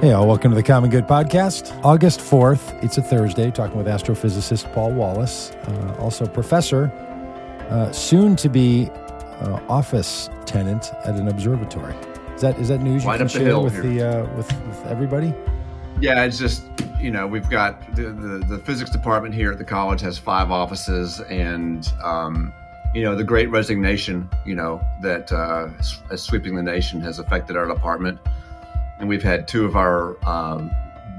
Hey, all, welcome to the Common Good Podcast. August 4th, it's a Thursday, talking with astrophysicist Paul Wallace, uh, also professor, uh, soon to be uh, office tenant at an observatory. Is that is that news you Right can the share with here. the uh, with, with everybody? Yeah, it's just you know we've got the, the the physics department here at the college has five offices, and um, you know the Great Resignation, you know that uh, is sweeping the nation has affected our department, and we've had two of our um,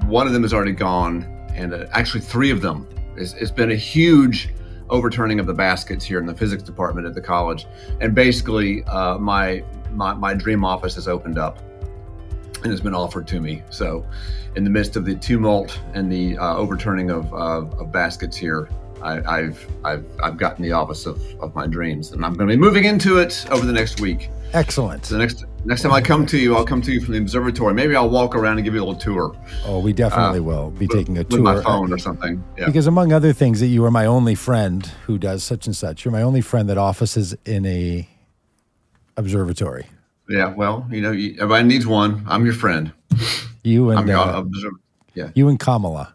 one of them is already gone, and uh, actually three of them. It's, it's been a huge overturning of the baskets here in the physics department at the college, and basically uh, my, my my dream office has opened up and has been offered to me. So, in the midst of the tumult and the uh, overturning of, of, of baskets here, I, I've, I've I've gotten the office of, of my dreams, and I'm going to be moving into it over the next week. Excellent. So the next next time I come to you, I'll come to you from the observatory. Maybe I'll walk around and give you a little tour Oh, we definitely will be taking a with tour. my phone or something. Yeah. Because among other things, that you are my only friend who does such and such. You're my only friend that offices in a observatory. Yeah. Well, you know, everybody needs one. I'm your friend. You and I'm your uh. Yeah. you and Kamala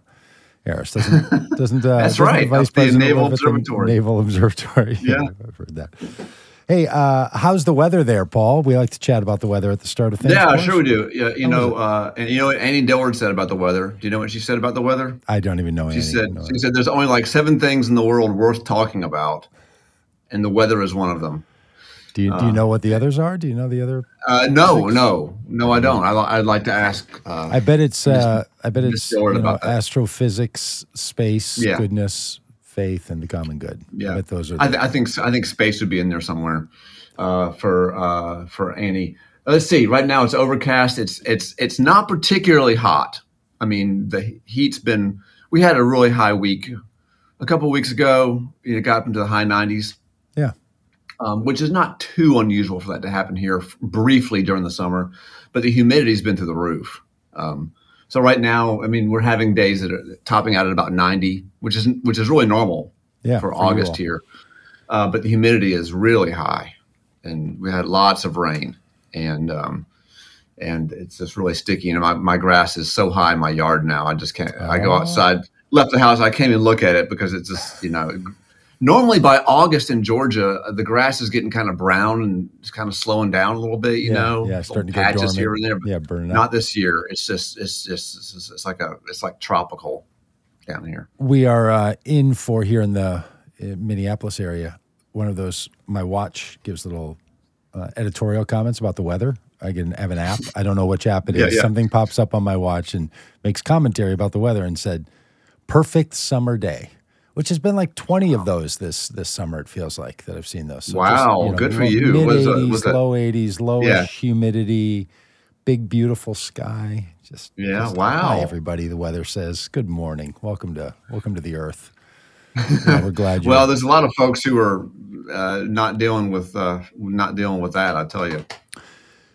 Harris doesn't doesn't uh, That's doesn't right, the Vice up the President Naval Observatory. Naval Observatory. Yeah. I've heard that. Hey, uh, how's the weather there, Paul? We like to chat about the weather at the start of things. Yeah, sure we do. Yeah, you How know, uh, and you know what Annie Dillard said about the weather. Do you know what she said about the weather? I don't even know. She any- said, no. she said, there's only like seven things in the world worth talking about, and the weather is one of them. do you do you know what the others are? Do you know the other? Uh, no, no, no, I don't. I I'd like to ask. Uh, I bet it's. Uh, I bet it's you know, astrophysics, space, Yeah. goodness, faith, and the common good. Yeah, bet those are. I, th- I think I think space would be in there somewhere uh, for uh, for Annie. Let's see. Right now it's overcast. It's it's it's not particularly hot. I mean, the heat's been. We had a really high week a couple weeks ago. It got up into the high 90s. yeah. um, which is not too unusual for that to happen here f- briefly during the summer, but the humidity's been through the roof. Um, so right now, I mean, we're having days that are topping out at about 90, which is which is really normal Yeah. for you August here. Uh, but the humidity is really high, and we had lots of rain, and um, and it's just really sticky. And my, my grass is so high in my yard now. I just can't. I go Oh. outside, left the house. I can't even look at it because it's just you know. Normally by August in Georgia, uh, the grass is getting kind of brown and it's kind of slowing down a little bit. You Yeah, know, yeah, starting to go patches dormant. here and there. Yeah, burning up. Not this year. It's just it's just it's, just- it's like a it's like tropical down here. we are uh, in for here in the uh, Minneapolis area. One of those, my watch gives little uh, editorial comments about the weather. I get an, have an app. I don't know which app it is. Yeah, yeah. Something pops up on my watch and makes commentary about the weather and said, "Perfect summer day," which has been like twenty of those this this summer. It feels like that I've seen those. So Wow, good for you. Mid What is that- eighties, what's that? low eighties, lowish Yeah. humidity, big beautiful sky. Just Yeah, just, wow. Hi everybody. The weather says good morning. Welcome to welcome to the earth. Yeah, we're glad you. Well, there's a lot of folks who are uh, not dealing with uh, not dealing with that. I tell you.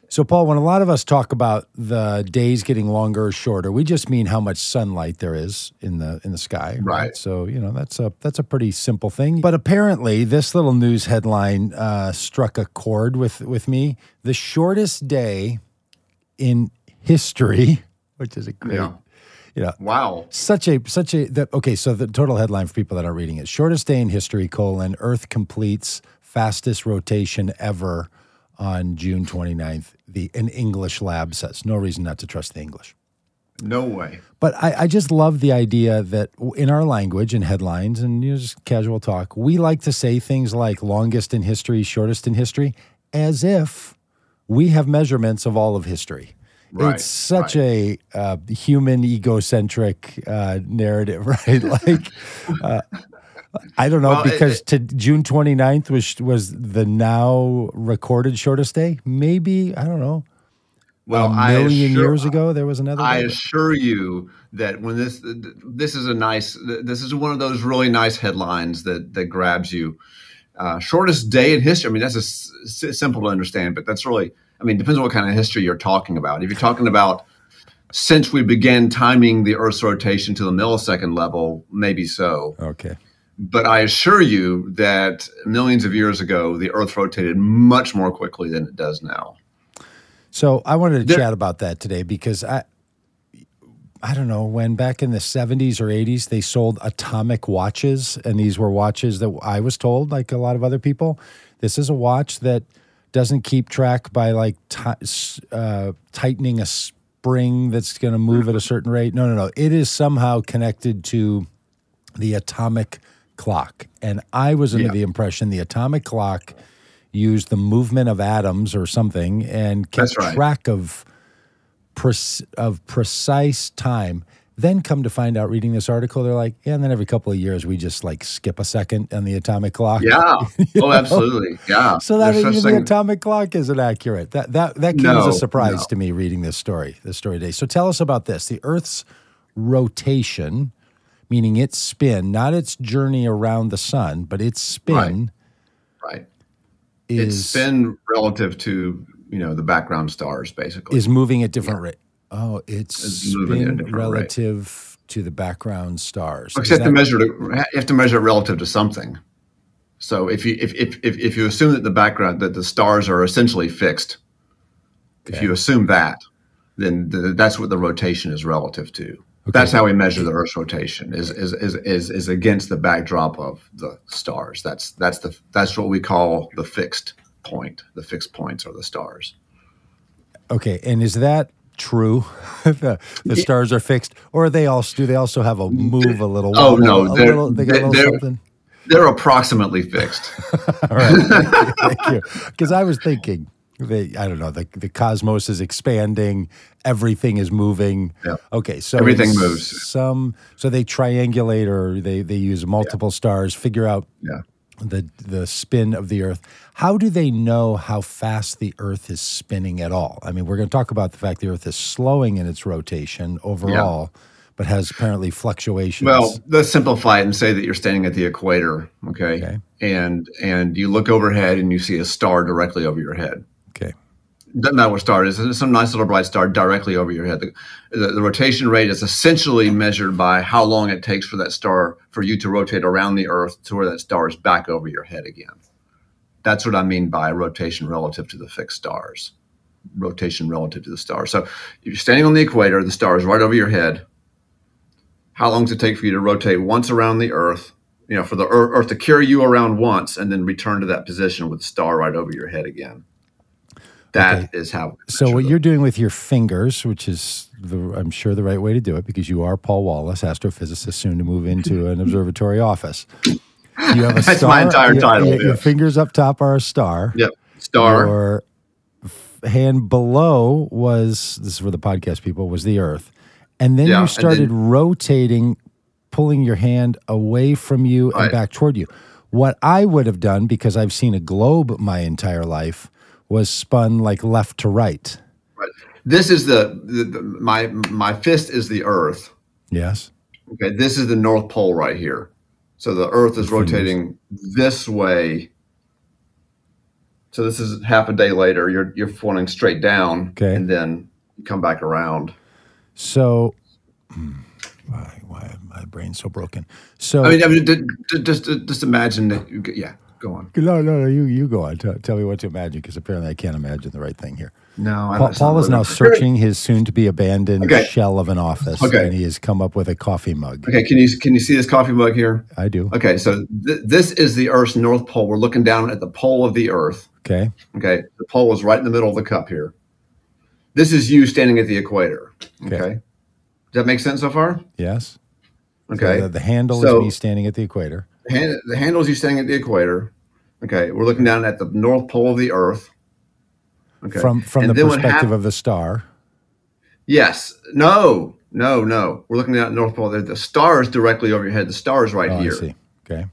So, Paul, when a lot of us talk about the days getting longer or shorter, we just mean how much sunlight there is in the in the sky, Right. So, you know, that's a that's a pretty simple thing. But apparently, this little news headline uh, struck a chord with with me. The shortest day in history, which is a great, Yeah. you know, Wow. such a such a that okay so the total headline for people that are reading it shortest day in history colon earth completes fastest rotation ever on june 29th the an english lab says no reason not to trust the english No way. but I, I just love the idea that in our language and headlines and you know, just casual talk, we like to say things like longest in history, shortest in history, as if we have measurements of all of history. Right, it's such a uh, human egocentric uh, narrative, right? like, uh, I don't know, Well, it- because to June 29th was, was the now recorded shortest day. Maybe, I don't know, Well, a million assure- years ago, there was another I day. assure you that when this this is a nice this is one of those really nice headlines that that grabs you. Uh, shortest day in history. I mean, that's a s- s- simple to understand, but that's really. I mean, depends on what kind of history you're talking about. If you're talking about since we began timing the Earth's rotation to the millisecond level, maybe so. Okay. But I assure you that millions of years ago, the Earth rotated much more quickly than it does now. So I wanted to There- chat about that today because I, I don't know when back in the 70s or 80s they sold atomic watches and these were watches that I was told like a lot of other people this is a watch that doesn't keep track by like ti uh, tightening a spring that's going to move at a certain rate no no no it is somehow connected to the atomic clock and I was under Yeah. the impression the atomic clock used the movement of atoms or something and kept right. track of pre- of precise time. Then come to find out, reading this article, they're like, yeah, and then every couple of years we just like skip a second on the atomic clock. Yeah. Oh, absolutely. Yeah. So that even the atomic clock isn't accurate. That that that came as a surprise no. to me reading this story, this story today. So tell us about this: the Earth's rotation, meaning its spin, not its journey around the sun, but its spin right. is it's spin relative to you know the background stars, basically. is moving at different rate. Oh, it's, It's moving at a spin different rate. relative to the background stars. You have to measure it. You have to measure it relative to something. So if you if if if, if you assume that the background that the stars are essentially fixed, if you assume that, then th- that's what the rotation is relative to. That's how we measure the Earth's rotation is, is is is is against the backdrop of the stars. That's that's the that's what we call the fixed point. The fixed points are the stars. Okay, and is that true? the, the stars are fixed, or are they also do they also have a move a little? Oh, no, a they're- little, they got a little they're- something. They're approximately fixed. All right, thank you. Because I was thinking, they, I don't know, the the cosmos is expanding, everything is moving. Yeah. Okay, so Everything moves. Some so they triangulate or they they use multiple stars, figure out Yeah. the the spin of the earth how do they know how fast the earth is spinning at all i mean we're going to talk about the fact the earth is slowing in its rotation overall but has apparently fluctuations Well, let's simplify it and say that you're standing at the equator, okay? Okay. And and you look overhead and you see a star directly over your head. Matter what star is. Some nice little bright star directly over your head. The, the, the rotation rate is essentially measured by how long it takes for that star for you to rotate around the Earth to where that star is back over your head again. That's what I mean by rotation relative to the fixed stars. Rotation relative to the stars. So if you're standing on the equator, the star is right over your head. How long does it take for you to rotate once around the Earth? You know, for the Earth to carry you around once and then return to that position with the star right over your head again. That is Okay. how. so what you're doing with your fingers which is the i'm sure the right way to do it because you are paul wallace astrophysicist soon to move into an observatory office you have a That's star my entire your- title, your, your fingers up top are a star Yep. Star. Your hand below was this is for the podcast people was the Earth, and then Yeah, you started then- rotating, pulling your hand away from you and back toward you. What I would have done because I've seen a globe my entire life was spun like left to right. Right. This is the, the, the my my fist is the Earth. Yes. Okay. This is the North Pole right here. So the Earth is rotating this way. So this is half a day later. You're you're pointing straight down. Okay. And then you come back around. So. hmm, Why, why my brain's so broken? So I mean, I mean, just just imagine that. You, yeah. Go on. no, no, no. You you go on. Tell, tell me what to imagine because apparently I can't imagine the right thing here. No. I Paul, Paul is now searching his soon-to-be-abandoned Okay. shell of an office, Okay. and he has come up with a coffee mug. Okay. Can you can you see this coffee mug here? I do. Okay. So th- this is the Earth's North Pole. We're looking down at the pole of the Earth. Okay. Okay. The pole is right in the middle of the cup here. This is you standing at the equator. Okay. Okay. Does that make sense so far? Yes. So Okay. the, the handle So- is me standing at the equator. The, hand, the handle is you standing at the equator. Okay. We're looking down at the north pole of the Earth. Okay. From from And the perspective hap- of the star. Yes. No. No. No. We're looking down at the north pole. The, the star is directly over your head. The star is right oh, here. I see. Okay.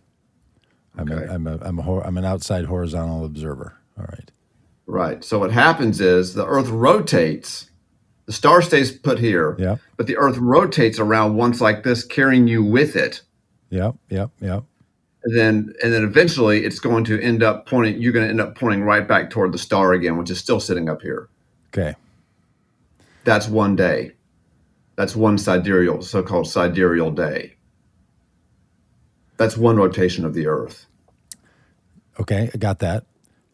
I'm Okay. a, I'm a, I'm a hor- I'm an outside horizontal observer. All right. Right. So what happens is the Earth rotates. The star stays put here, Yep. but the Earth rotates around once like this, carrying you with it. Yep. Yep. Yep. And then and then eventually it's going to end up pointing you're going to end up pointing right back toward the star again which is still sitting up here Okay. that's one day that's one sidereal so-called sidereal day that's one rotation of the earth Okay. I got that.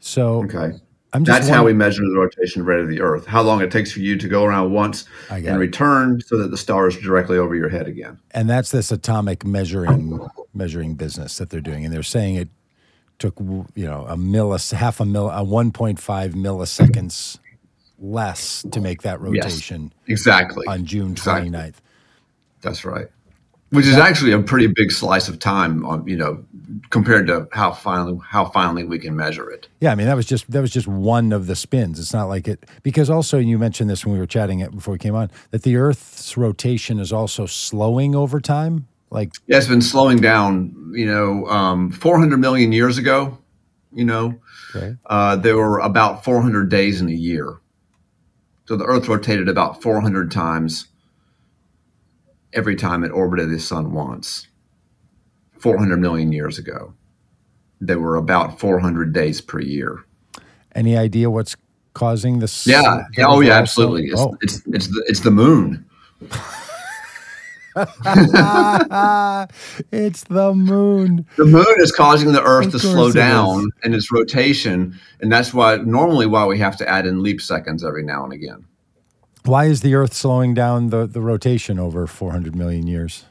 So okay I'm just That's how we measure the rotation rate of the Earth. How long it takes for you to go around once and it. return, so that the star is directly over your head again. and that's this atomic measuring measuring business that they're doing, and they're saying it took you know a millis half a mill a 1.5 milliseconds less to make that rotation Yes. Exactly. on June Exactly. 29th. That's right. Which is actually a pretty big slice of time, on you know, compared to how finally how finally we can measure it. Yeah, I mean that was just that was just one of the spins. It's not like it because also you mentioned this when we were chatting it before we came on that the Earth's rotation is also slowing over time. Like Yeah, it's been slowing down. You know, um, 400 million years ago, you know, okay, uh, there were about 400 days in a year. So the Earth rotated about 400 times every time it orbited the sun once. 400 million years ago, there were about 400 days per year. any idea what's causing this? Yeah. oh, yeah. Absolutely. It's, Oh. it's it's the it's the moon. it's the moon. The moon is causing the Earth to slow down in its rotation, and that's why normally why we have to add in leap seconds every now and again. Why is the Earth slowing down the, the rotation over 400 million years?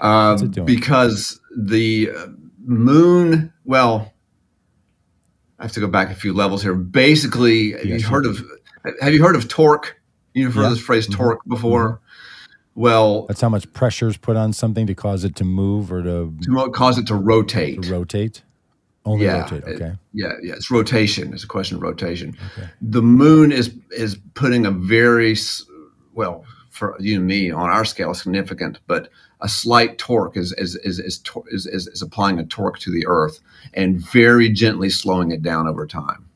Uh, because the uh, moon, well, I have to go back a few levels here. Basically, have Yes, you heard of have you heard of torque? You've heard Yeah. this phrase Mhm. torque before. Well, That's how much pressure is put on something to cause it to move or to, to cause it to rotate. to rotate. Only Yeah, rotate. it- Okay. Yeah, yeah, it's rotation. It's a question of rotation. The moon is is putting a very well for you and me on our scale significant, but a slight torque is is is is, is, is, is applying a torque to the Earth and very gently slowing it down over time.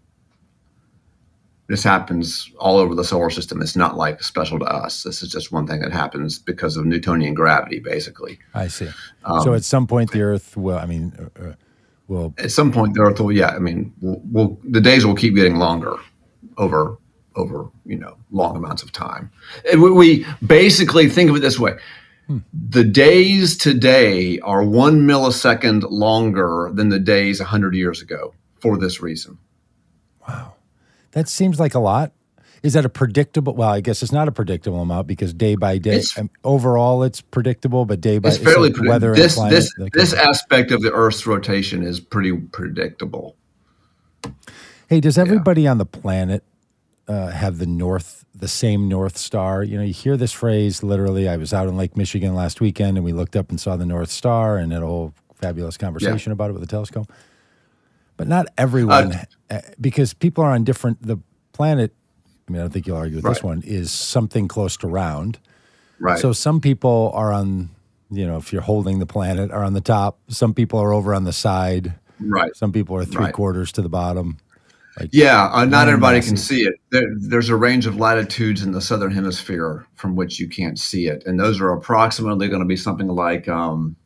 This happens all over the solar system. It's not like special to us. This is just one thing that happens because of Newtonian gravity, basically. I see. Um, so at some point, the Earth will, I mean, uh, uh, will, at some point the earth will yeah i mean we'll, we'll the days will keep getting longer over over you know long amounts of time and we, we basically think of it this way the days today are one millisecond longer than the days 100 years ago for this reason wow. That seems like a lot. Is that a predictable? Well, I guess it's not a predictable amount because day by day, It's- um, overall, it's predictable, but day by it's fairly like predi- weather and this climate. this this aspect of the earth's rotation is pretty predictable Hey, does everybody on the planet uh, have the north, the same North Star? You know, you hear this phrase literally. I was out in Lake Michigan last weekend, and we looked up and saw the North Star, and had a whole fabulous conversation about it with a telescope. But not everyone, uh, because people are on different. The planet. I mean, I don't think you'll argue with this one. Is something close to round. right So some people are on. You know, if you're holding the planet, are on the top. Some people are over on the side. right Some people are three Right. quarters to the bottom. Yeah, uh, not everybody can see it. There, there's a range of latitudes in the southern hemisphere from which you can't see it, and those are approximately going to be something like, um,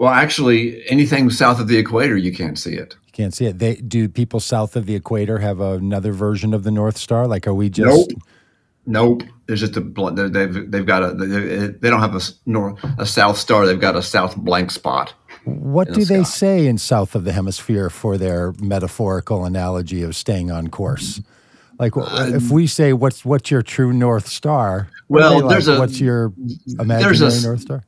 well, actually, anything south of the equator you can't see it. You can't see it. They do people south of the equator have another version of the North Star? Like, are we just? Nope. Nope. There's just a they've they've got a they, don't have a s- nor a south star. They've got a south blank spot. What do the they say in south of the hemisphere for their metaphorical analogy of staying on course? Like, wh- uh, if we say, "What's what's your true North Star?" Well, there's like? a- what's your there's imaginary a North Star?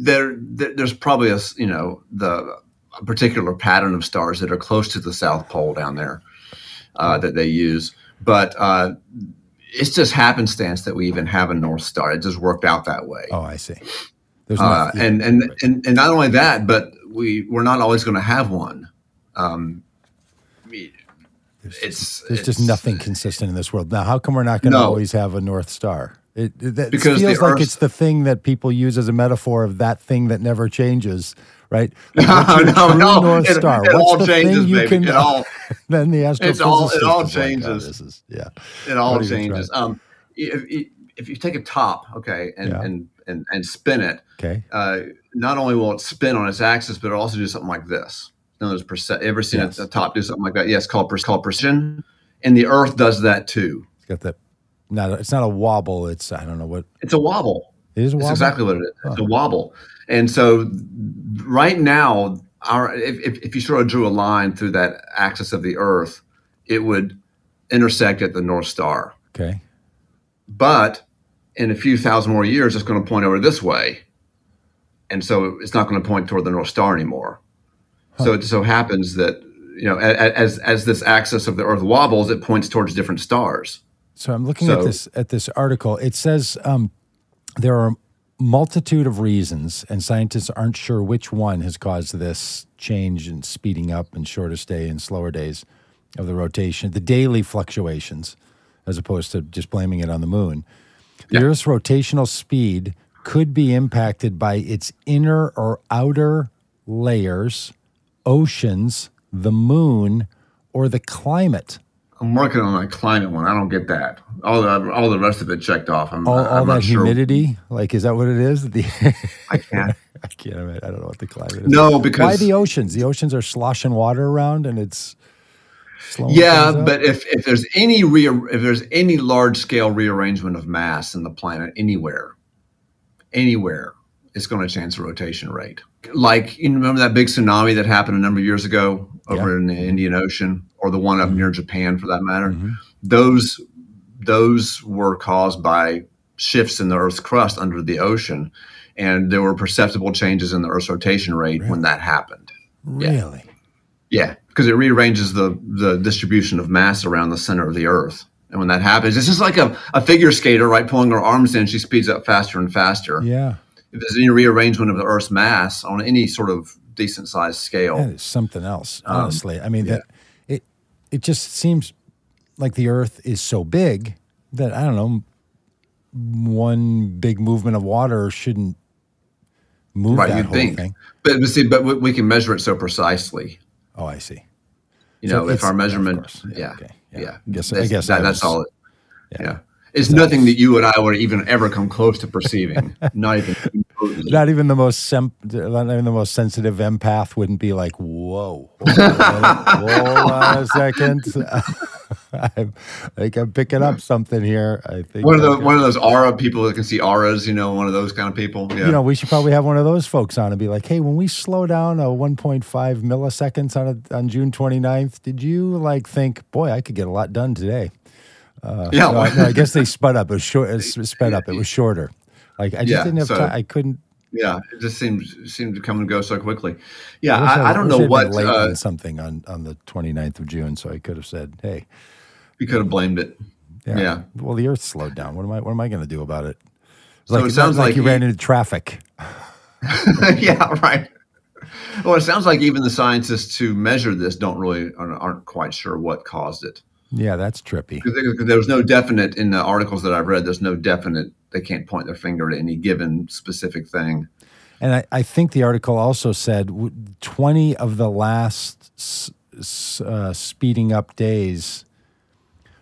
There, there there's probably a you know the a particular pattern of stars that are close to the south pole down there uh, that they use but uh, it's just happenstance that we even have a north star it just worked out that way Oh, I see. There's uh, and, and and and not only that but we we're not always going to have one um, it's there's just nothing consistent in this world. Now, how come we're not going to No. always have a North Star? It, Because feels like it's the thing that people use as a metaphor of that thing that never changes, right? No, Like, no, true no. North It- Star? it What's all the changes, thing you baby. can? It all- then the It's all- it all is like, oh, changes. is- yeah. it all changes. Um, if, if- you take a top, okay, and Yeah. and, and and spin it, Okay. uh, not only will it spin on its axis, but it'll also do something like this. You know, there's perce- ever seen Yes. a, a top do something like that? Yes, called, pre- called precession. And the Earth does that too. It's got that. Not. A, it's not a wobble. It's I don't know what It's a wobble. it is. A It's exactly what it is. It's Huh. a wobble. And so, right now, our if, if, if you sort of drew a line through that axis of the Earth, it would intersect at the North Star. Okay. But in a few thousand more years, it's going to point over this way, and so it's not going to point toward the North Star anymore. Huh. So it so happens that you know as as this axis of the Earth wobbles, it points towards different stars. So I'm looking so, at this at this article. It says um, there are multitude of reasons, and scientists aren't sure which one has caused this change in speeding up and shorter stay and slower days of the rotation, the daily fluctuations, as opposed to just blaming it on the moon. The yeah. Earth's rotational speed could be impacted by its inner or outer layers, oceans, the moon, or the climate. I'm working on my climate one. I don't get that. All the all the rest of it checked off. I'm, all, I'm all that sure. humidity, like is that what it is? The I can't. I can't. I don't know what the climate is. No, because why the oceans? The oceans are sloshing water around, and it's yeah. But if if there's any re- if there's any large scale rearrangement of mass in the planet anywhere, anywhere, it's going to change the rotation rate. Like you remember that big tsunami that happened a number of years ago over yeah. in the Indian Ocean or the one up mm-hmm. near Japan for that matter. Mm-hmm. Those those were caused by shifts in the Earth's crust under the ocean, and there were perceptible changes in the Earth's rotation rate really? when that happened. Really? Yeah, yeah because it rearranges the the distribution of mass around the center of the Earth. And when that happens, it's just like a, a figure skater, right? Pulling her arms in, she speeds up faster and faster. Yeah. If there's any rearrangement of the Earth's mass on any sort of decent sized scale, that is something else. Um, honestly, um, I mean, yeah. that it just seems like the Earth is so big that I don't know one big movement of water shouldn't move right, that whole think. thing. But, but see, but we can measure it so precisely. Oh, I see. You so know, if our measurement, yeah, yeah, okay. yeah. yeah. I guess, I guess that, that's all. It, yeah. yeah. It's nothing that you and I would even ever come close to perceiving. not even. Not even the most sem- not even the most sensitive empath wouldn't be like, "Whoa, hold on, a second. I'm, I think I'm picking up something here. I think one of the one of those aura people that can see auras. You know, one of those kind of people. Yeah. You know, we should probably have one of those folks on and be like, "Hey, when we slow down a 1.5 milliseconds on a, on June 29th, did you like think, boy, I could get a lot done today?" Uh, yeah, no, no, I guess they sped up. It was short. It sped up. It was shorter. Like I just yeah, didn't have so, time. I couldn't. Yeah, it just seemed seemed to come and go so quickly. Yeah, I, I, I, don't know what late uh, on something on on the 29th of June, so I could have said, "Hey." You could have blamed it. Yeah. yeah. Well, the Earth slowed down. What am I? What am I going to do about it? So like, it sounds like, like you ran into traffic. yeah. Right. Well, it sounds like even the scientists who measure this don't really aren't quite sure what caused it. Yeah, that's trippy. There's no definite in the articles that I've read. There's no definite. They can't point their finger at any given specific thing. And I, I think the article also said 20 of the last uh, speeding up days.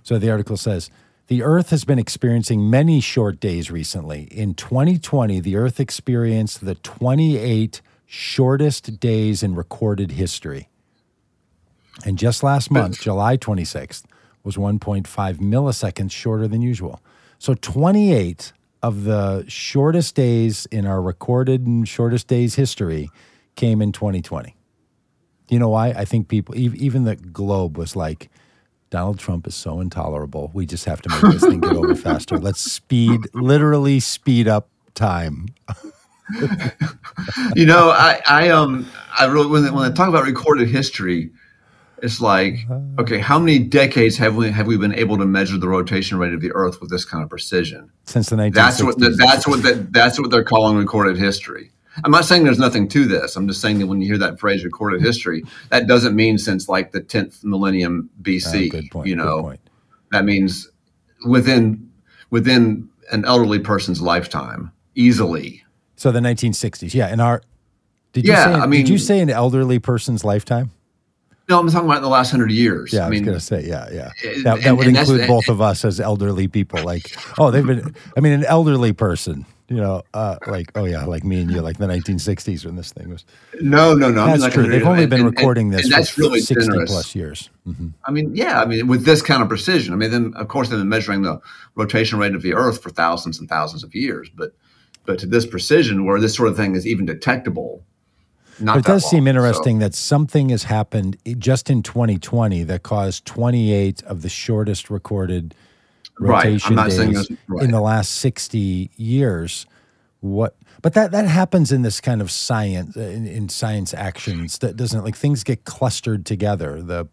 So the article says the Earth has been experiencing many short days recently. In 2020, the Earth experienced the 28 shortest days in recorded history. And just last month, July 26th, was 1.5 milliseconds shorter than usual. So 28 of the shortest days in our recorded and shortest days history came in 2020. You know why? I think people, even the globe was like, Donald Trump is so intolerable. We just have to make this thing get over faster. Let's speed, literally speed up time. you know, I, I, um, I really, when, when I talk about recorded history, it's like, uh-huh. okay, how many decades have we have we been able to measure the rotation rate of the Earth with this kind of precision? Since the 1960s. That's what the, that's what the, that's what they're calling recorded history. I'm not saying there's nothing to this. I'm just saying that when you hear that phrase recorded history, that doesn't mean since like the 10th millennium BC. Uh, good point. You know, that means within within an elderly person's lifetime, easily. So the 1960s, yeah. In our, did you yeah, say? I mean, did you say an elderly person's lifetime? No, I'm talking about the last hundred years. Yeah, I, I was going to say, yeah, yeah. That, that would include both of us as elderly people. Like, oh, they've been. I mean, an elderly person. You know, uh, like, oh yeah, like me and you, like the 1960s when this thing was. No, no, no. That's I mean, like true. They've only been and, recording this that's for really 60 generous. plus years. Mm-hmm. I mean, yeah, I mean, with this kind of precision. I mean, then of course they've been measuring the rotation rate of the Earth for thousands and thousands of years, but but to this precision, where this sort of thing is even detectable not. But it does seem long, so- interesting that something has happened just in 2020 that caused 28 of the shortest recorded Right. Rotation not days right. in the last 60 years. What? But that that happens in this kind of science uh, in, in science actions that doesn't like things get clustered together. The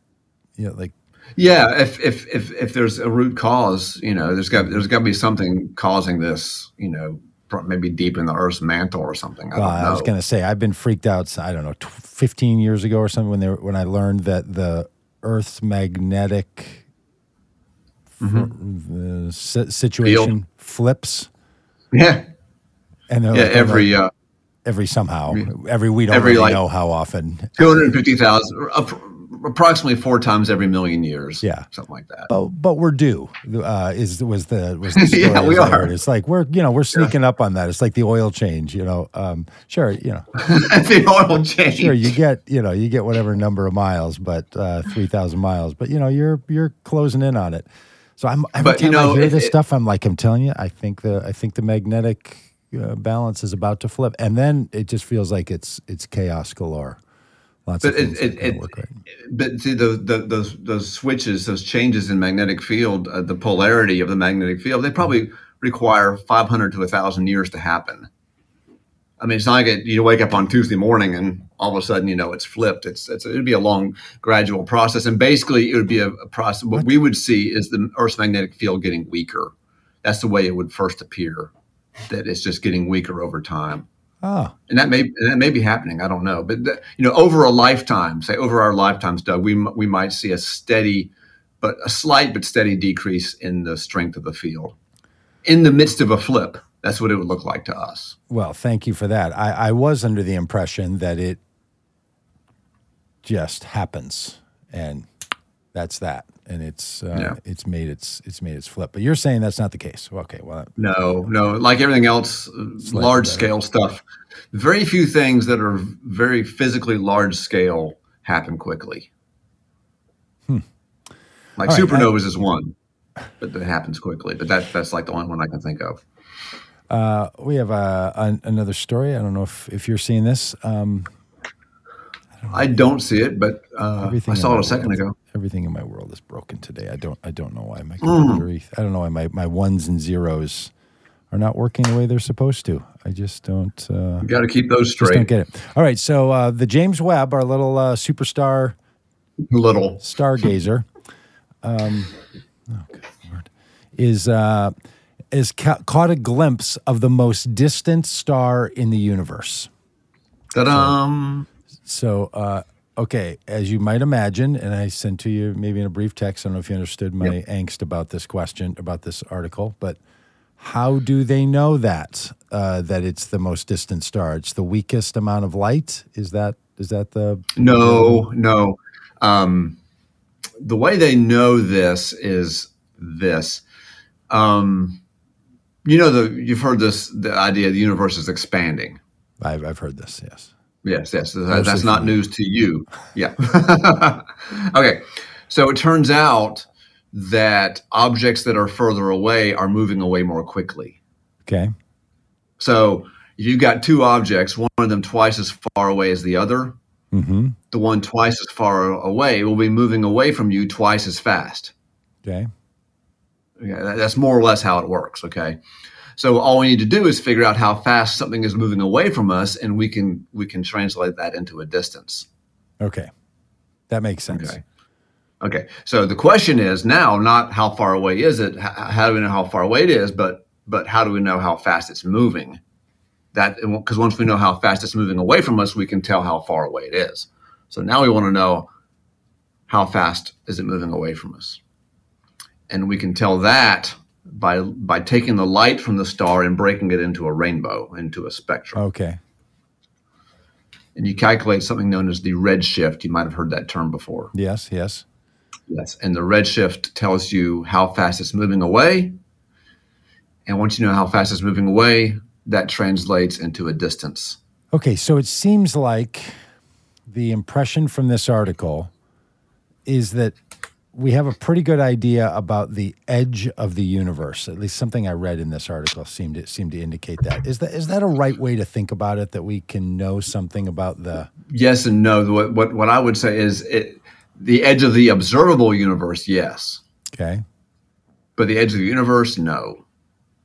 you know like Yeah, if if if if there's a root cause, you know, there's got there's got to be something causing this, you know, maybe deep in the Earth's mantle or something. I Well, don't know. I was going to say I've been freaked out. I don't know, tw- fifteen years ago or something when they were, when I learned that the Earth's magnetic Mm-hmm. f- uh, si- situation flips, yeah, and yeah. like, Every like- uh, every somehow every we don't every, really like- know how often. two hundred fifty thousand, approximately four times every million years. Yeah. something like that. But but we're due. Uh, is was the was the story Yeah, we are. heard. It's like we're you know we're sneaking up on that. It's like the oil change. You know, um, sure you know the oil change. sure you get you know you get whatever number of miles but uh 3000 miles but you know you're you're closing in on it so i'm every But, you time know, i hear it- this it- stuff i'm like i'm telling you i think the i think the magnetic uh, balance is about to flip and then it just feels like it's it's chaos galore lots But of it, things it, that it, work right. but see the, the those those switches, those changes in magnetic field, uh, the polarity of the magnetic field, they probably require 500 to 1,000 years to happen. I mean, it's not like it, you wake up on Tuesday morning and all of a sudden, you know, it's flipped. It's, it's it'd be a long, gradual process, and basically, it would be a, a process. What we would see is the Earth's magnetic field getting weaker. That's the way it would first appear. That it's just getting weaker over time oh and that may and that may be happening. I don't know, but the, you know, over a lifetime, say over our lifetimes, Doug, we we might see a steady, but a slight but steady decrease in the strength of the field in the midst of a flip. That's what it would look like to us. well thank you for that i i was under the impression that it just happens and that's that and it's uh, Yeah. it's made its it's made its flip but you're saying that's not the case okay well No, no, like everything else, uh, large scale stuff. Very few things that are very physically large scale happen quickly. Like Hmm. All right, supernovas is one, but that happens quickly. But that that's like the only one I can think of. Uh, we have uh, an, another story. I don't know if, if you're seeing this. Um, I don't see it, but uh, I saw it a second world- ago. Everything in my world is broken today. I don't I don't know why my Mm. I don't know why my, my ones and zeros are not working the way they're supposed to. I just don't. Uh, got to keep those just don't get it. All right. So uh, the James Webb, our little uh, superstar Little. stargazer, um, oh, good Lord, is uh, is ca- caught a glimpse of the most distant star in the universe. Ta-da! So, uh, okay, as you might imagine, and I sent to you maybe in a brief text. I don't know if you understood my angst about this question, about this article, but how do they know that uh, that it's the most distant star? It's the weakest amount of light. Is that is that the No, no. Um, the way they know this is this. Um, you know, the you've heard this the idea the universe is expanding. I've I've heard this. Yes. Yes, yes. Mostly that's not news to you. Yeah. okay. So it turns out that objects that are further away are moving away more quickly. Okay. So you've got two objects, one of them twice as far away as the other, Mm-hmm. the one twice as far away will be moving away from you twice as fast. Okay. Yeah, that's more or less how it works. Okay. So all we need to do is figure out how fast something is moving away from us, and we can we can translate that into a distance. Okay. That makes sense. Okay. Okay. So the question is now not how far away is it? How do we know how far away it is? But but how do we know how fast it's moving? That because once we know how fast it's moving away from us, we can tell how far away it is. So now we want to know how fast is it moving away from us, and we can tell that by by taking the light from the star and breaking it into a rainbow, into a spectrum. Okay. And you calculate something known as the redshift. You might have heard that term before. Yes. Yes. Yes, and the redshift tells you how fast it's moving away. And once you know how fast it's moving away, that translates into a distance. Okay, so it seems like the impression from this article is that we have a pretty good idea about the edge of the universe. At least something I read in this article seemed to seemed to indicate that. Is that is that a right way to think about it? That we can know something about the yes and no. What what what I would say is it, the edge of the observable universe, yes, Okay. but the edge of the universe, no.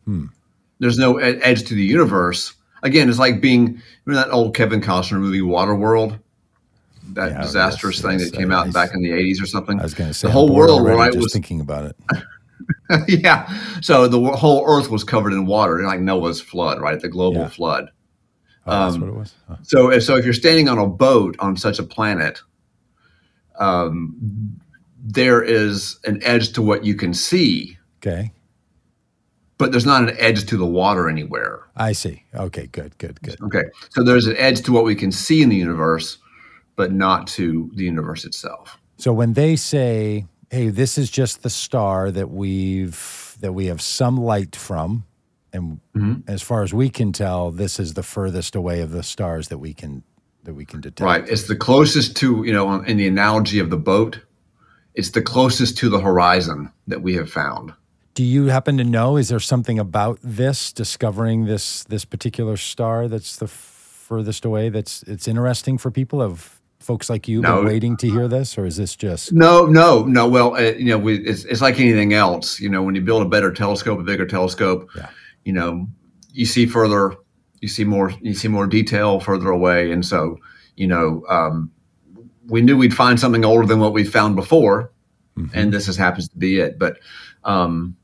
Hmm. There's no e- edge to the universe. Again, it's like being remember that old Kevin Costner movie Waterworld, that Yeah, disastrous thing that came out back in the 80s or something. I was going to say The whole world, already right, just was- thinking about it. yeah. So the whole Earth was covered in water, like Noah's flood, right? The global Yeah. flood. Oh, that's Um, what it was. So, if, so if you're standing on a boat on such a planet, um, there is an edge to what you can see, okay. but there's not an edge to the water anywhere. I see. Okay. Good. Good. Good. Okay. So there's an edge to what we can see in the universe, but not to the universe itself. So when they say, "Hey, this is just the star that we've that we have some light from," and Mhm. as far as we can tell, this is the furthest away of the stars that we can that we can detect. Right. It's the closest to, you know, in the analogy of the boat, it's the closest to the horizon that we have found. Do you happen to know? Is there something about this discovering this this particular star that's the furthest away that's it's interesting for people? Have folks like you No. been waiting to hear this, or is this just No, no, no. Well, uh, you know, we, it's, it's like anything else. You know, when you build a better telescope, a bigger telescope, Yeah. you know, you see further, you see more, you see more detail further away, and so, you know, um, we knew we'd find something older than what we found before, and this just happens to be it. But, um,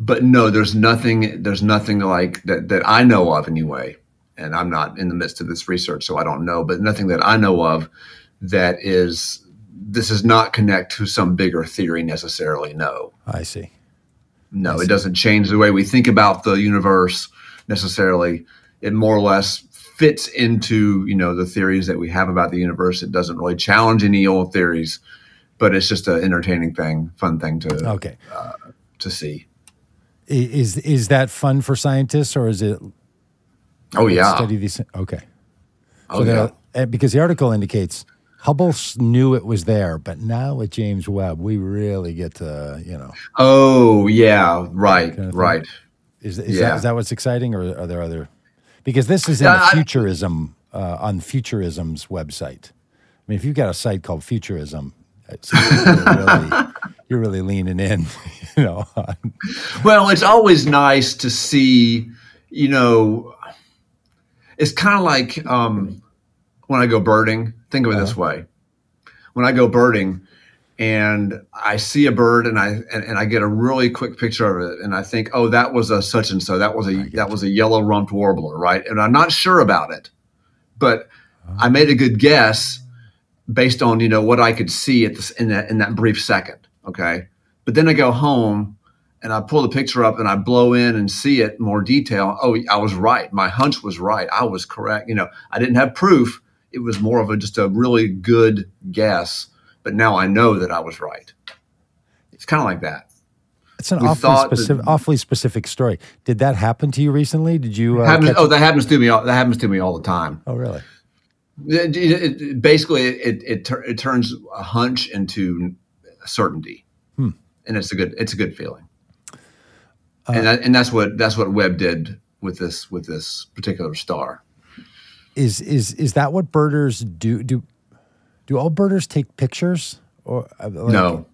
but no, there's nothing, there's nothing like that that I know of anyway. And I'm not in the midst of this research, so I don't know. But nothing that I know of that is this does not connect to some bigger theory necessarily. No, I see. no, it doesn't change the way we think about the universe necessarily. It more or less fits into you know the theories that we have about the universe. It doesn't really challenge any old theories, but it's just an entertaining thing, fun thing to Okay. Uh, to see. Is is that fun for scientists, or is it Oh yeah, study these? Okay. oh yeah. are- uh, because the article indicates Hubble knew it was there, but now with James Webb, we really get to you know. Oh yeah, right, Kind of right. Is, is, Yeah. that, is that what's exciting, or are there other? Because this is in the Futurism uh, on Futurism's website. I mean, if you've got a site called Futurism, you're, really, you're really leaning in. You know, Well, it's always nice to see, you know, it's kind of like um, when I go birding. Think of it this way: when I go birding, and I see a bird, and I and, and I get a really quick picture of it, and I think, oh, that was a such and so. That was a that was a yellow rumped warbler, right? And I'm not sure about it, but I made a good guess based on you know what I could see at this in that in that brief second. Okay, but then I go home and I pull the picture up and I blow in and see it more detail. Oh, I was right. My hunch was right. I was correct. You know, I didn't have proof. It was more of a just a really good guess. But now I know that I was right. It's kind of like that. it's an We awfully thought that- specific, awfully specific story. Did that happen to you recently? Did you? Uh, happens, oh, that happens to me. All, that happens to me all the time. oh, really? It, it- it- basically, it it turns a hunch into certainty, Hmm. and it's a good it's a good feeling. Uh, and that, and that's what that's what Webb did with this with this particular star. Is is is that what birders do? Do do all birders take pictures? Or uh, like- no,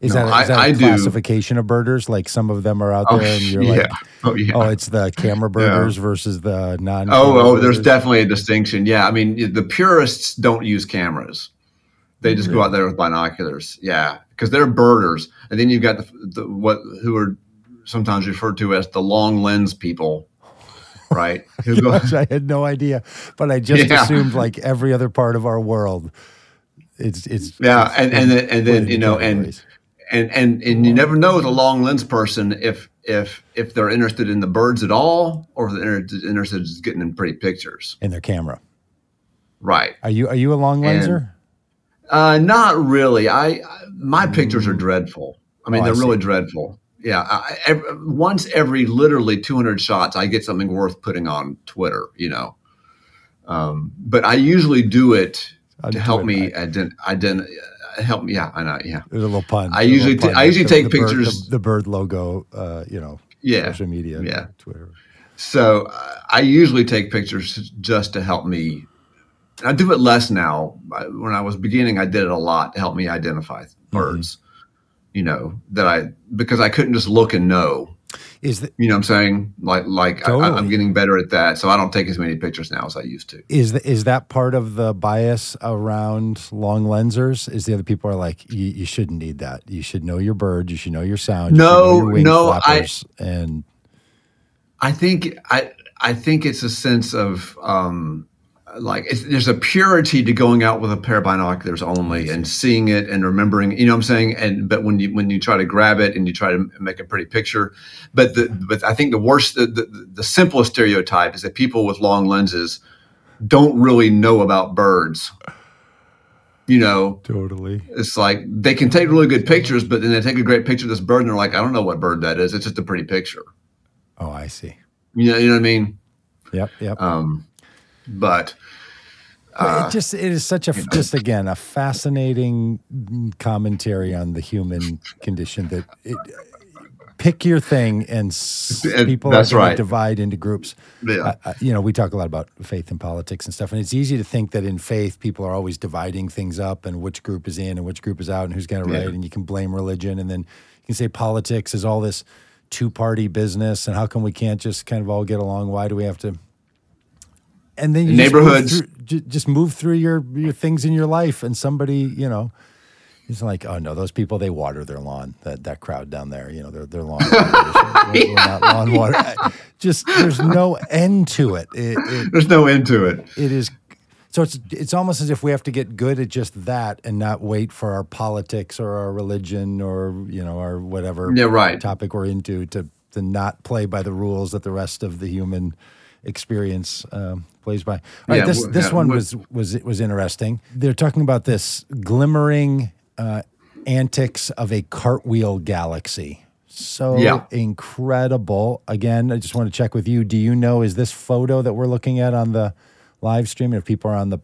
Is No, that, I- is that a I do. classification of birders? Like some of them are out Oh, there, and you're yeah. like, oh yeah. oh, it's the camera birders versus the non. Oh, oh, there's definitely a distinction. Yeah, I mean, the purists don't use cameras; they just go out there with binoculars. Yeah, because they're birders, and then you've got the, the what who are sometimes referred to as the long lens people, right? Who go, Gosh, I had no idea, but I just Yeah. assumed like every other part of our world, it's it's yeah, it's and and then, and then you know, and and and and you never know with a long lens person if if if they're interested in the birds at all, or if they're interested in just getting in pretty pictures. in their camera. Right. Are you are you a long And- lenser? Uh, not really. I I- my pictures are dreadful. I mean, Mm. Oh, they're really dreadful. Yeah. I, ev once every literally 200 shots, I get something worth putting on Twitter. You know. Um, but I usually do it On to help me ident- ident- uh, help me. Yeah, I know. Yeah. There's a little pun. I usually pun I usually the- take the bird- pictures- the, the bird logo. Uh, you know, Yeah. social media, Yeah. Twitter. So uh, I usually take pictures just to help me. I do it less now. When I was beginning, I did it a lot to help me identify birds. You know that I because I couldn't just look and know. Is that You know what I'm saying? Like like I, I'm getting better at that, so I don't take as many pictures now as I used to. is the, is that part of the bias around long lensers? Is the other people are like you, you shouldn't need that. You should know your bird. You should know your sound. you No, your wing no, I- and I think I I think it's a sense of um, like it's, there's a purity to going out with a pair of binoculars only and seeing it and remembering. You know what I'm saying? And but when you when you try to grab it and you try to make a pretty picture, but the but I think the worst the the, the simplest stereotype is that people with long lenses don't really know about birds. You know, totally. it's like they can take really good pictures, but then they take a great picture of this bird and they're like, I don't know what bird that is. It's just a pretty picture. Oh, I see. You know, you know what I mean? Yep, yep. Um, but But it just it is such a just again a fascinating commentary on the human condition that it, pick your thing and people that's are right. divide into groups. Yeah. Uh, uh, you know, we talk a lot about faith and politics and stuff, and it's easy to think that in faith people are always dividing things up and which group is in and which group is out and who's got it Yeah. right, and you can blame religion, and then you can say politics is all this two party business, and how come we can't just kind of all get along? Why do we have to? And then you just move Neighborhoods. through- just move through your your things in your life, and somebody, you know, is like, oh no, those people they water their lawn. That that crowd down there, you know, their their lawn. waters. We're not lawn water. Just there's no end to it. It, it there's no end to it. it is. So it's it's almost as if we have to get good at just that and not wait for our politics or our religion or you know our whatever Yeah, right. topic we're into to to not play by the rules that the rest of the human experience um, plays by. All right, Yeah, this w- this yeah, one was was it was interesting. They're talking about this glimmering uh, antics of a cartwheel galaxy. So Yeah. incredible. Again, I just want to check with you. Do you know is this photo that we're looking at on the live stream? If people are on the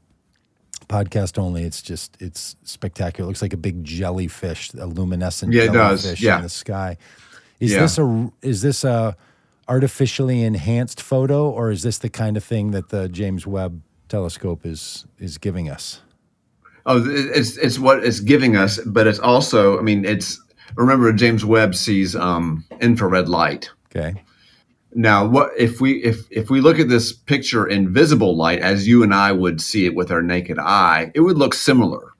podcast only, it's just it's spectacular. It looks like a big jellyfish, a luminescent Yeah, jellyfish in the sky. Is this a is this a artificially enhanced photo, or is this the kind of thing that the James Webb telescope is is giving us? Oh, it's it's what it's giving us, but it's also, I mean, it's remember James Webb sees um, infrared light. Okay. Now, what if we if if we look at this picture in visible light, as you and I would see it with our naked eye, it would look similar.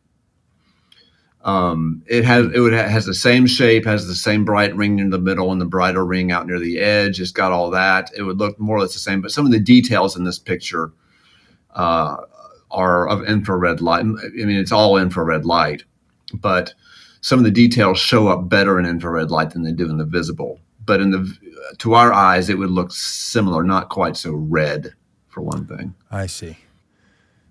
Um, it has it would ha- has the same shape, has the same bright ring in the middle, and the brighter ring out near the edge. It's got all that. It would look more or less the same, but some of the details in this picture uh, are of infrared light. I mean, it's all infrared light, but some of the details show up better in infrared light than they do in the visible. But in the to our eyes, it would look similar, not quite so red, for one thing. I see.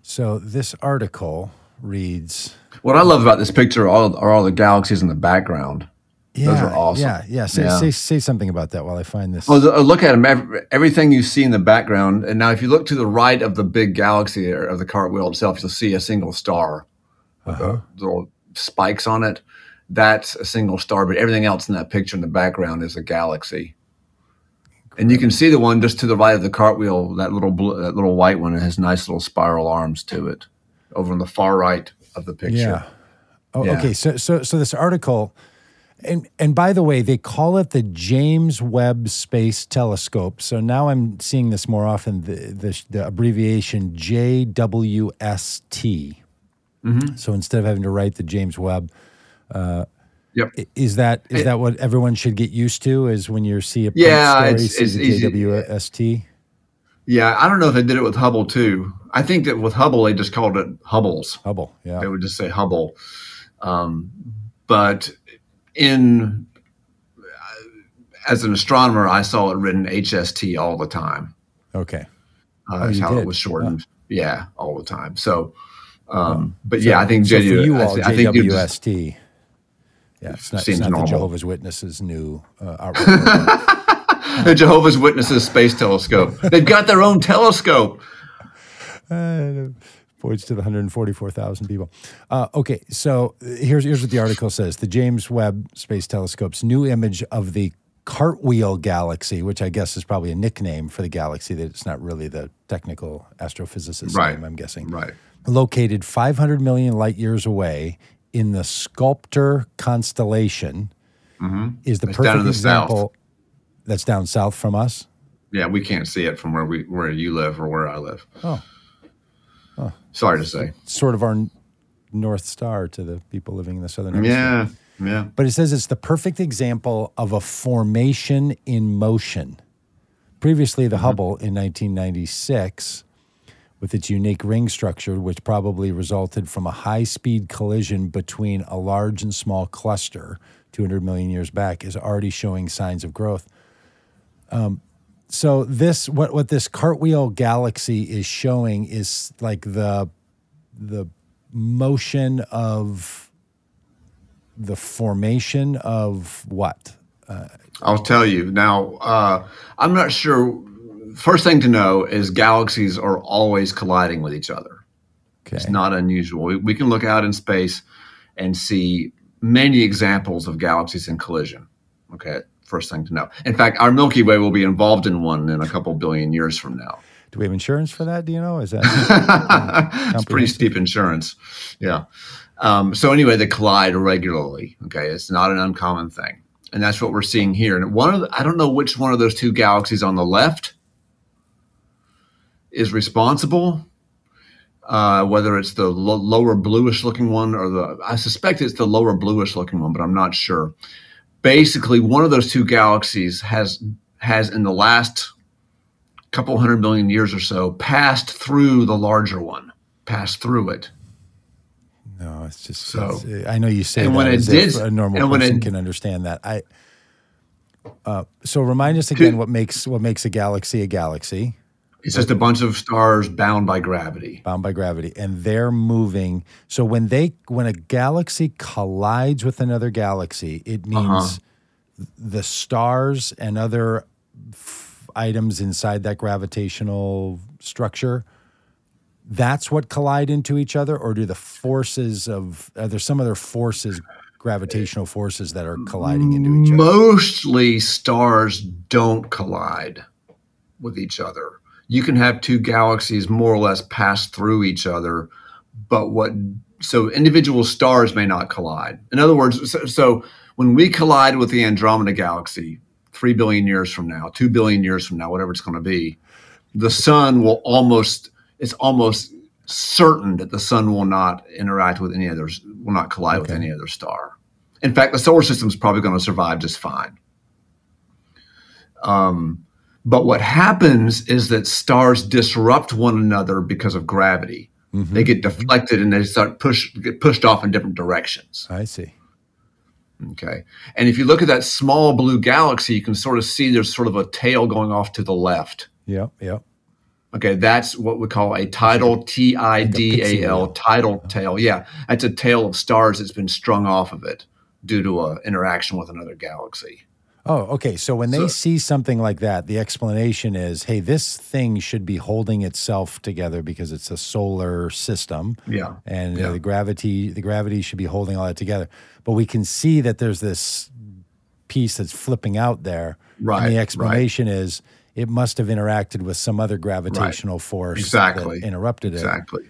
So this article reads. What I love about this picture are all, are all the galaxies in the background. Yeah, are awesome. Yeah, yeah. Say, Yeah. say say something about that while I find this. Well, uh, look at them. Everything you see in the background, and now if you look to the right of the big galaxy or of the cartwheel itself, you'll see a single star with the little spikes on it. That's a single star, but everything else in that picture in the background is a galaxy. And you can see the one just to the right of the cartwheel, that little blue, that little white one. It has nice little spiral arms to it, over on the far right of the picture. Yeah. Oh, Yeah. okay. So, so, so this article, and and by the way, they call it the James Webb Space Telescope. So now I'm seeing this more often. The the, the abbreviation JWST. Mm-hmm. So instead of having to write the James Webb, Yep. is that is that what everyone should get used to? Is when you see a Yeah, story, it's- see it's the. JWST. Yeah, I don't know if they did it with Hubble too. I think that with Hubble, they just called it Hubble's. Hubble. Yeah. they would just say Hubble. Um, but in as an astronomer, I saw it written HST all the time. Okay. Uh, Oh, that's how did? it was shortened. Yeah, all the time. So, um, but yeah, I think So for you I all, I think JWST. Yeah, it's not, it's Seems not the. Jehovah's Witnesses' new uh. the Jehovah's Witnesses Space Telescope. They've got their own telescope. Uh, points to the 144,000 people. Uh, okay, so here's here's what the article says: the James Webb Space Telescope's new image of the Cartwheel Galaxy, which I guess is probably a nickname for the galaxy, that it's not really the technical astrophysicist Right. name, I'm guessing. Right. Located 500 million light years away in the Sculptor constellation is the It's perfect down in the example. That's down south from us. Yeah, we can't see it from where we where you live or where I live. Oh. Sorry to say. Sort of our North Star to the people living in the southern hemisphere. Yeah. Yeah. But it says it's the perfect example of a formation in motion. Previously, the mm-hmm. Hubble in 1996, with its unique ring structure, which probably resulted from a high speed collision between a large and small cluster 200 million years back, is already showing signs of growth. Um, so this what what this cartwheel galaxy is showing is like the the motion of the formation of what? I'll tell you now. Uh, I'm not sure. First thing to know is galaxies are always colliding with each other. Okay. It's not unusual. We, we can look out in space and see many examples of galaxies in collision. Okay, first thing to know. In fact, our Milky Way will be involved in one in a couple billion years from now. Do we have insurance for that? Do you know? Is that it's pretty steep insurance. Yeah. Um, so anyway, they collide regularly. Okay, it's not an uncommon thing, and that's what we're seeing here. And one of the, I don't know which one of those two galaxies on the left is responsible. Uh, whether it's the lo- lower bluish looking one or the, I suspect it's the lower bluish looking one, but I'm not sure. Basically, one of those two galaxies has has in the last couple hundred million years or so passed through the larger one, passed through it. no? It's just. So- it's- I know you say and that when it did- a normal person it- can understand that. I. Uh, so remind us again what makes what makes a galaxy a galaxy It's just a bunch of stars bound by gravity. bound by gravity and they're moving so when they when a galaxy collides with another galaxy it means Uh-huh. the stars and other f- items inside that gravitational structure that's what collide into each other or do the forces of are there some other forces gravitational forces that are colliding into each other Mostly stars don't collide with each other. You can have two galaxies more or less pass through each other, but what so individual stars may not collide. In other words, so, so when we collide with the Andromeda galaxy 3 billion years from now, 2 billion years from now, whatever it's going to be, the sun will almost it's almost certain that the sun will not interact with any other will not collide with any other star. In fact, the solar system is probably going to survive just fine. Um, but what happens is that stars disrupt one another because of gravity. Mhm. They get deflected and they start push get pushed off in different directions. i see Okay. And if you look at that small blue galaxy, you can sort of see there's sort of a tail going off to the left. yep yep Okay, that's what we call a tidal T I D A L tidal tail. Yeah, that's a tail of stars that's been strung off of it due to a interaction with another galaxy. Oh, okay. So when they So- see something like that, the explanation is, hey, this thing should be holding itself together because it's a solar system, Yeah. and Yeah. the gravity, the gravity should be holding all that together. But we can see that there's this piece that's flipping out there. Right, And the right. explanation is it must have interacted with some other gravitational force Exactly. that interrupted it, Exactly.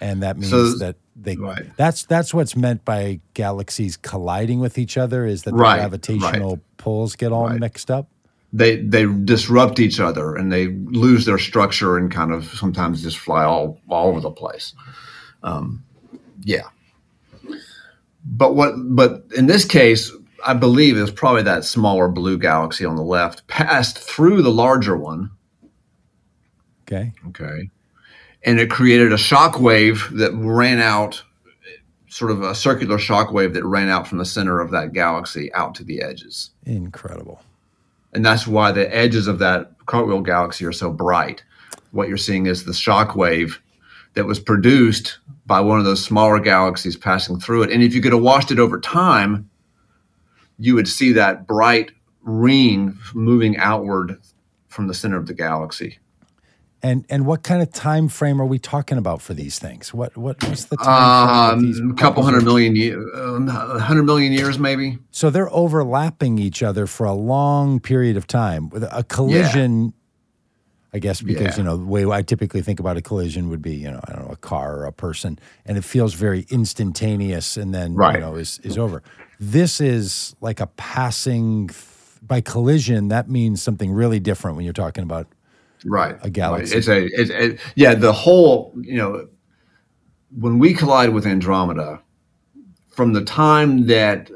and that means So- that they. right. That's that's what's meant by galaxies colliding with each other is that the Right, gravitational pulls get all Right. mixed up. They they disrupt each other and they lose their structure and kind of sometimes just fly all all over the place. Um, yeah. But what but in this case, I believe it's probably that smaller blue galaxy on the left passed through the larger one Okay. Okay. And it created a shock wave that ran out, sort of a circular shock wave that ran out from the center of that galaxy out to the edges. Incredible. And that's why the edges of that cartwheel galaxy are so bright. What you're seeing is the shock wave that was produced by one of those smaller galaxies passing through it. And if you could have watched it over time, you would see that bright ring moving outward from the center of the galaxy. And and what kind of time frame are we talking about for these things? What what what's the time frame? that these Um, a couple hundred million, um, hundred million years, maybe. So they're overlapping each other for a long period of time. With a collision, I guess because Yeah. you know the way I typically think about a collision would be you know I don't know a car or a person, and it feels very instantaneous, and then you know is is over. This is like a passing th- by collision. That means something really different when you're talking about Right. A galaxy. Right. It's a, it's it, yeah, the whole, you know, when we collide with Andromeda, from the time that,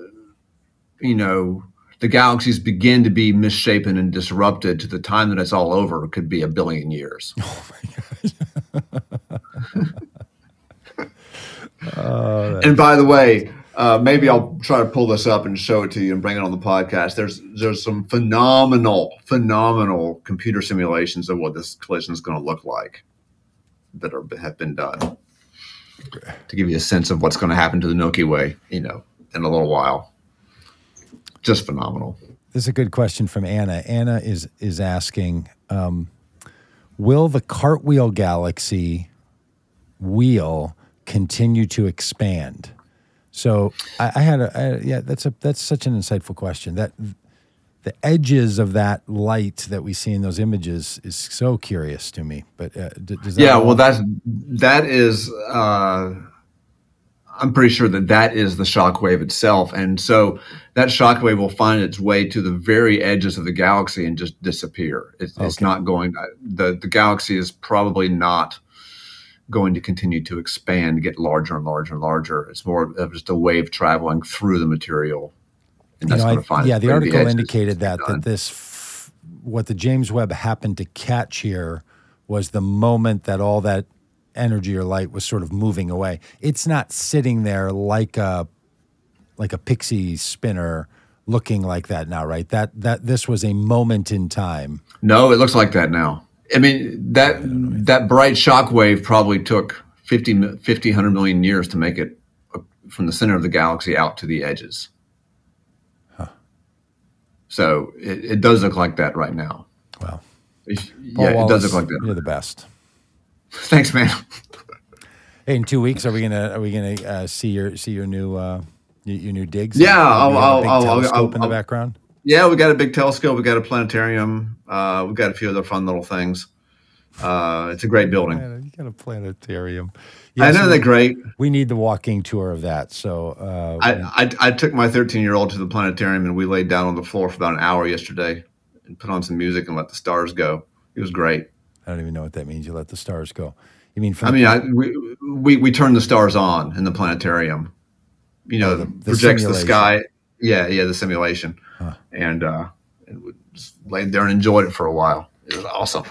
you know, the galaxies begin to be misshapen and disrupted to the time that it's all over could be a billion years. Oh my god. oh, and by the way, uh, maybe I'll try to pull this up and show it to you and bring it on the podcast. There's there's some phenomenal, phenomenal computer simulations of what this collision is going to look like that are have been done to give you a sense of what's going to happen to the Milky Way. You know, in a little while. Just phenomenal. This is a good question from Anna. Anna is is asking, um, will the cartwheel galaxy wheel continue to expand? So I, I had a I, yeah. That's a that's such an insightful question. That the edges of that light that we see in those images is so curious to me. But uh, d- does that Yeah, well, that's that is. Uh, I'm pretty sure that that is the shockwave itself, and so that shockwave will find its way to the very edges of the galaxy and just disappear. It's, it's not going. the The galaxy is probably not going to continue to expand, get larger and larger and larger. It's more of just a wave traveling through the material, and You that's know, I- find. yeah, the article edges. indicated that Done. that this f- what the James Webb happened to catch here was the moment that all that energy or light was sort of moving away. It's not sitting there like a like a pixie spinner looking like that now, right? That that this was a moment in time. No, it looks like that now. I mean, that that bright shock wave probably took 50, 50 100 million years to make it uh, from the center of the galaxy out to the edges. So it, it does look like that right now. Wow. Yeah, it does look like that. You're the best. Thanks, man. Hey, in two weeks, are we gonna are we gonna uh, see your see your new uh, your, your new digs? Yeah, I'll- have a I'll- big I'll- I'll- telescope I'll- in the I'll- background. Yeah, we got a big telescope. We got a planetarium. Uh, we got a few other fun little things. Uh, it's a great building. You got a planetarium. I Yes, know they're great. We need the walking tour of that. So uh, I, I, I took my 13 year old to the planetarium and we laid down on the floor for about an hour yesterday and put on some music and let the stars go. It was great. I don't even know what that means. You let the stars go. You mean I mean, I, we, we, we turned the stars on in the planetarium. You know, Oh, the- the projects the sky. Yeah, yeah, the simulation. And, uh, and we just laid there and enjoyed it for a while. It was awesome.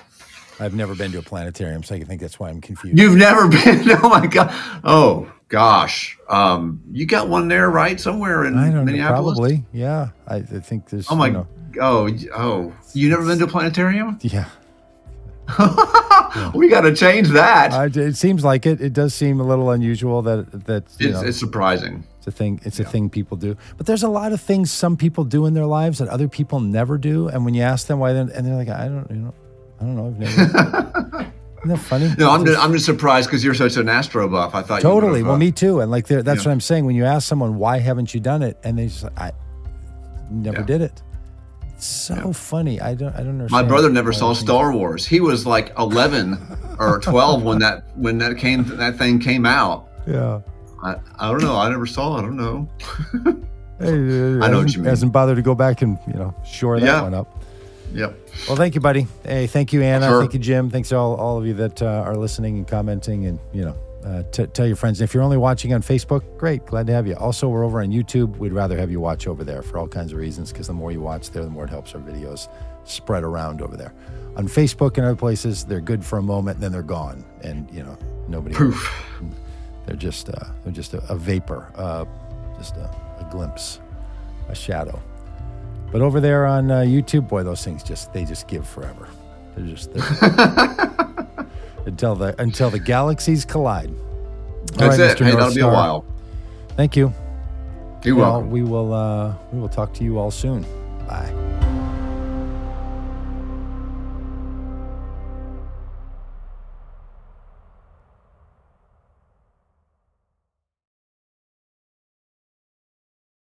I've never been to a planetarium, so I think that's why I'm confused. You've never been? Oh my god! Oh gosh! Um, you got one there, right? Somewhere in I don't know. Probably, yeah. I, I think there's. Oh my! you know, Oh, oh! You never been to a planetarium? yeah. We got to change that. I, it seems like it. It does seem a little unusual that that it's, know, it's surprising. A thing. It's a thing people do. But there's a lot of things some people do in their lives that other people never do. And when you ask them why, they're, and they're like, I don't, you know, I don't know. I've never. Isn't that funny? No, I'm just, I'm just surprised because you're such an astro buff. I thought totally. Well, me too. And like, that's Yeah. what I'm saying. When you ask someone why haven't you done it, and they just, I never Yeah. did it. It's so funny. I don't. I don't understand. My brother never saw Star Wars. He was like 11 or 12 when that when that came that thing came out. Yeah. I, I don't know. I never saw. I don't know. Hey, uh, I know what hasn't- you mean. Hasn't bothered to go back and you know shore that Yeah. one up. Yep. Well, thank you, buddy. Hey, thank you, Anna. Sure. Thank you, Jim. Thanks to all, all of you that uh, are listening and commenting, and you know, uh, t- tell your friends. If you're only watching on Facebook, great, glad to have you. Also, we're over on YouTube. We'd rather have you watch over there for all kinds of reasons, because the more you watch there, the more it helps our videos spread around over there. On Facebook and other places, they're good for a moment, then they're gone, and you know, nobody. Poof. They're just uh, they're just a, a vapor, uh, just a, a glimpse, a shadow. But over there on uh, YouTube, boy, those things just they just give forever. They're just they're, until the until the galaxies collide. All That's right, it. Mr. Hey, North that'll be a while. Thank you. You're Well, welcome. we will uh, we will talk to you all soon.